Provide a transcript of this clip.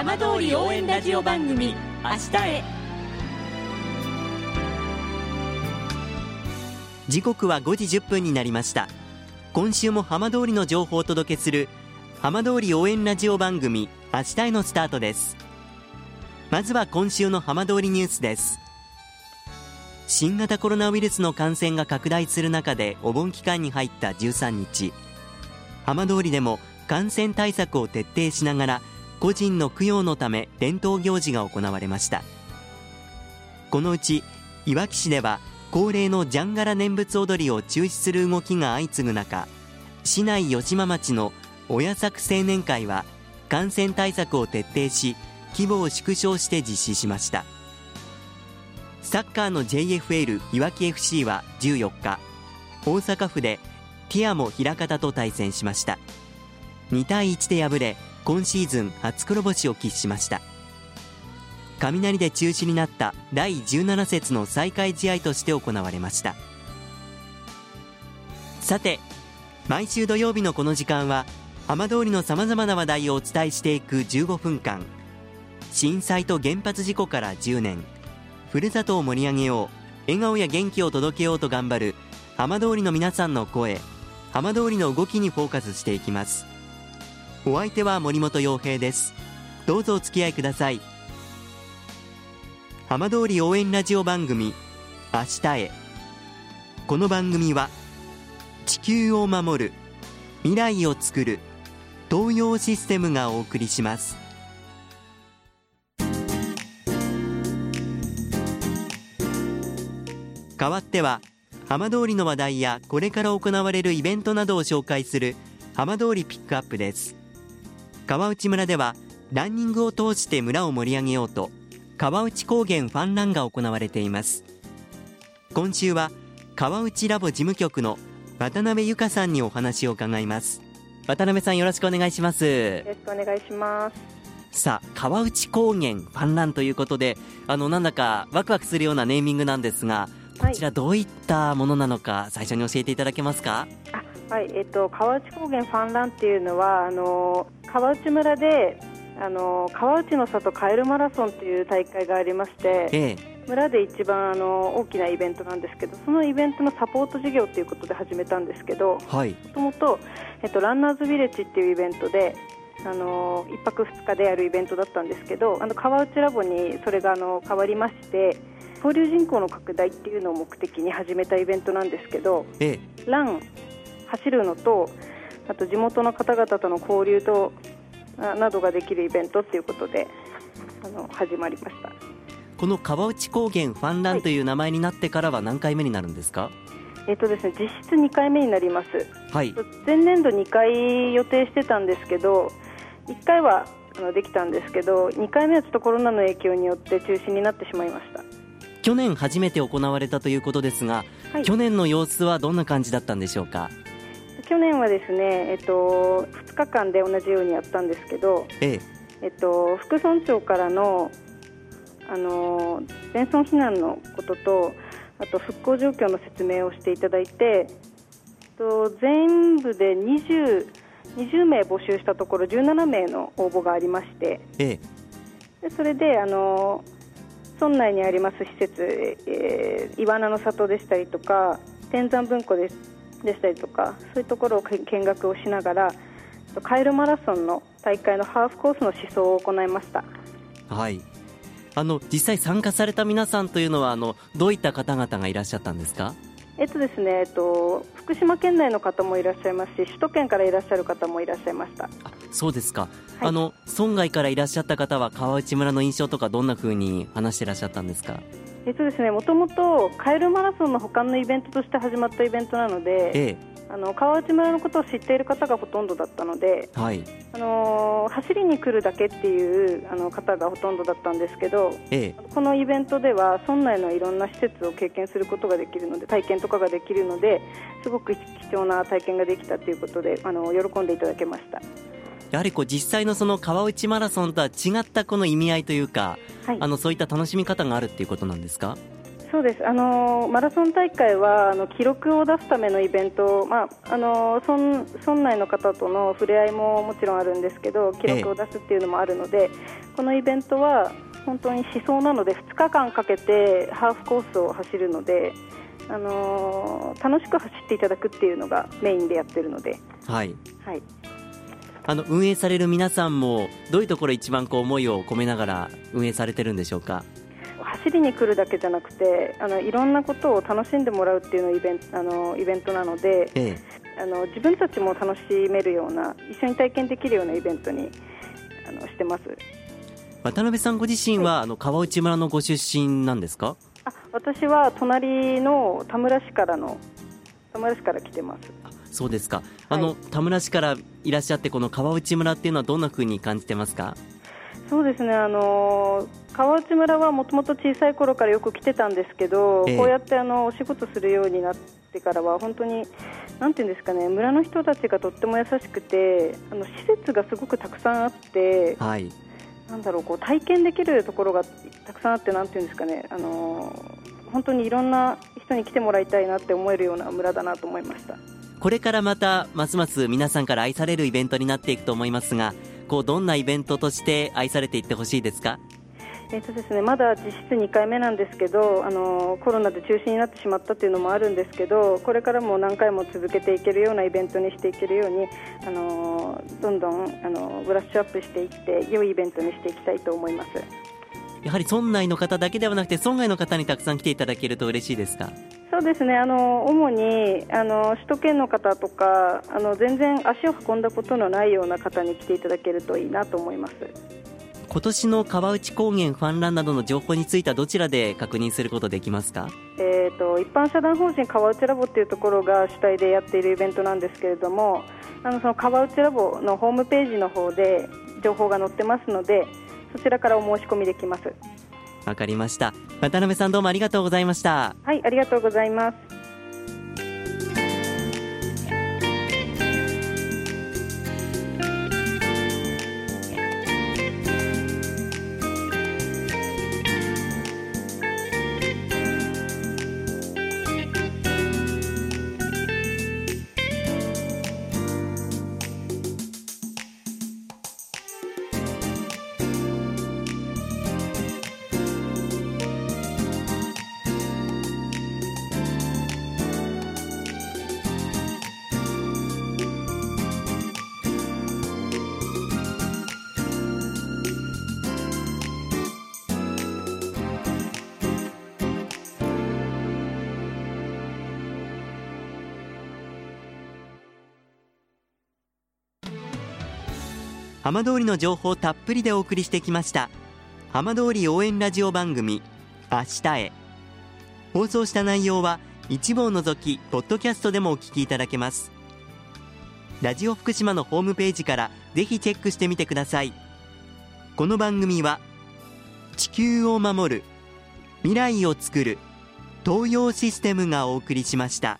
浜通り応援ラジオ番組「明日へ」時刻は5時1分になりました。今週も浜通りの情報をお届けする浜通り応援ラジオ番組明日へのスタートです。まずは今週の浜通りニュースです。新型コロナウイルスの感染が拡大する中でお盆期間に入った13日。浜通りでも感染対策を徹底しながら個人の供養のため伝統行事が行われました。このうちいわき市では恒例のジャンガラ念仏踊りを中止する動きが相次ぐ中市内吉間町の親作青年会は感染対策を徹底し規模を縮小して実施しました。サッカーの JFL いわき FC は14日大阪府でティアモ枚方と対戦しました。2対1で敗れ今シーズン初黒星を喫しました。雷で中止になった第17節の再開試合として行われました。さて毎週土曜日のこの時間は浜通りのさまざまな話題をお伝えしていく15分間。震災と原発事故から10年。ふるさとを盛り上げよう。笑顔や元気を届けようと頑張る浜通りの皆さんの声。浜通りの動きにフォーカスしていきます。お相手は森本洋平です。どうぞお付き合いください。浜通り応援ラジオ番組明日へ。この番組は地球を守る未来をつくる東洋システムがお送りします。代わっては浜通りの話題やこれから行われるイベントなどを紹介する浜通りピックアップです。川内村ではランニングを通して村を盛り上げようと川内高原ファンランが行われています。今週は川内ラボ事務局の渡辺由香さんにお話を伺います。渡辺さんよろしくお願いします。よろしくお願いします。さあ川内高原ファンランということであのなんだかワクワクするようなネーミングなんですがこちらどういったものなのか最初に教えていただけますか、はい、えっと、川内高原ファンランっていうのはあの川内村であの川内の里カエルマラソンという大会がありまして、ええ、村で一番あの大きなイベントなんですけどそのイベントのサポート事業ということで始めたんですけどもともとランナーズビレッジっていうイベントであの1泊2日でやるイベントだったんですけどあの川内ラボにそれがあの変わりまして交流人口の拡大っていうのを目的に始めたイベントなんですけど、ええ、ラン走るのとあと地元の方々との交流となどができるイベントということであの始まりました。この川内高原ファンランという名前になってからは何回目になるんですか、はい、えっ、とですね、実質2回目になります、はい、前年度2回予定してたんですけど1回はあのできたんですけど2回目はちょっとコロナの影響によって中止になってしまいました。去年初めて行われたということですが、はい、去年の様子はどんな感じだったんでしょうか？去年はですね、えっと、2日間で同じようにやったんですけど、ええ。えっと、副村長からのあの全村避難のこととあと復興状況の説明をしていただいて、と、全部で 20, 20名募集したところ17名の応募がありまして、ええ、でそれであの村内にあります施設、えー、岩名の里でしたりとか天山文庫ですでしたりとかそういうところを見学をしながらカエルマラソンの大会のハーフコースの思想を行いました。はい。あの実際参加された皆さんというのはあのどういった方々がいらっしゃったんですか？えっとですね、えっと、福島県内の方もいらっしゃいますし首都圏からいらっしゃる方もいらっしゃいました。あそうですか、はい、あの村外からいらっしゃった方は川内村の印象とかどんなふうに話していらっしゃったんですか？えっとですね、もともとカエルマラソンの他のイベントとして始まったイベントなので、ええ、あの川内村のことを知っている方がほとんどだったので、はい、あの走りに来るだけっていうあの方がほとんどだったんですけど、ええ、このイベントでは村内のいろんな施設を経験することができるので体験とかができるのですごく貴重な体験ができたということであの喜んでいただけました。やはりこう実際のその川内マラソンとは違ったこの意味合いというか、はい、あのそういった楽しみ方があるっていうことなんですか？そうです。あのマラソン大会はあの記録を出すためのイベント、まあ、あの村村内の方との触れ合いももちろんあるんですけど記録を出すっていうのもあるので、ええ、このイベントは本当に思想なので2日間かけてハーフコースを走るので、あのー、楽しく走っていただくっていうのがメインでやってるので。はい、はいあの運営される皆さんもどういうところ一番こう思いを込めながら運営されてるんでしょうか？走りに来るだけじゃなくてあのいろんなことを楽しんでもらうっていうのイベントあのイベントなので、ええ、あの自分たちも楽しめるような一緒に体験できるようなイベントにあのしてます。渡辺さんご自身は、はい、あの川内村のご出身なんですか？あ私は隣の田村市からの田村市から来てますそうですか、あの、はい、田村市からいらっしゃってこの川内村っていうのはどんなふうに感じてますか？そうですね。あの川内村はもともと小さい頃からよく来てたんですけど、えー、こうやってあのお仕事するようになってからは本当になんていうんですかね。村の人たちがとっても優しくてあの施設がすごくたくさんあって、はい、なんだろうこう体験できるところがたくさんあってなんていうんですかね。あの本当にいろんな人に来てもらいたいなって思えるような村だなと思いましたこれからまたますます皆さんから愛されるイベントになっていくと思いますがこうどんなイベントとして愛されていってほしいですか？えーとですね、まだ実質2回目なんですけどあのコロナで中止になってしまったというのもあるんですけどこれからも何回も続けていけるようなイベントにしていけるようにあのどんどんあのブラッシュアップしていって良いイベントにしていきたいと思います。やはり村内の方だけではなくて村外の方にたくさん来ていただけると嬉しいですか？そうですね。あの主にあの首都圏の方とかあの全然足を運んだことのないような方に来ていただけるといいなと思います。今年の川内高原ファンランなどの情報についてはどちらで確認することできますか、えーと、一般社団法人川内ラボというところが主体でやっているイベントなんですけれどもあのその川内ラボのホームページの方で情報が載ってますのでそちらからお申し込みできます。わかりました。渡辺さんどうもありがとうございました。はいありがとうございます浜通りの情報たっぷりでお送りしてきました。浜通り応援ラジオ番組明日へ。放送した内容は一部を除きポッドキャストでもお聞きいただけます。ラジオ福島のホームページからぜひチェックしてみてください。この番組は地球を守る未来をつくる東洋システムがお送りしました。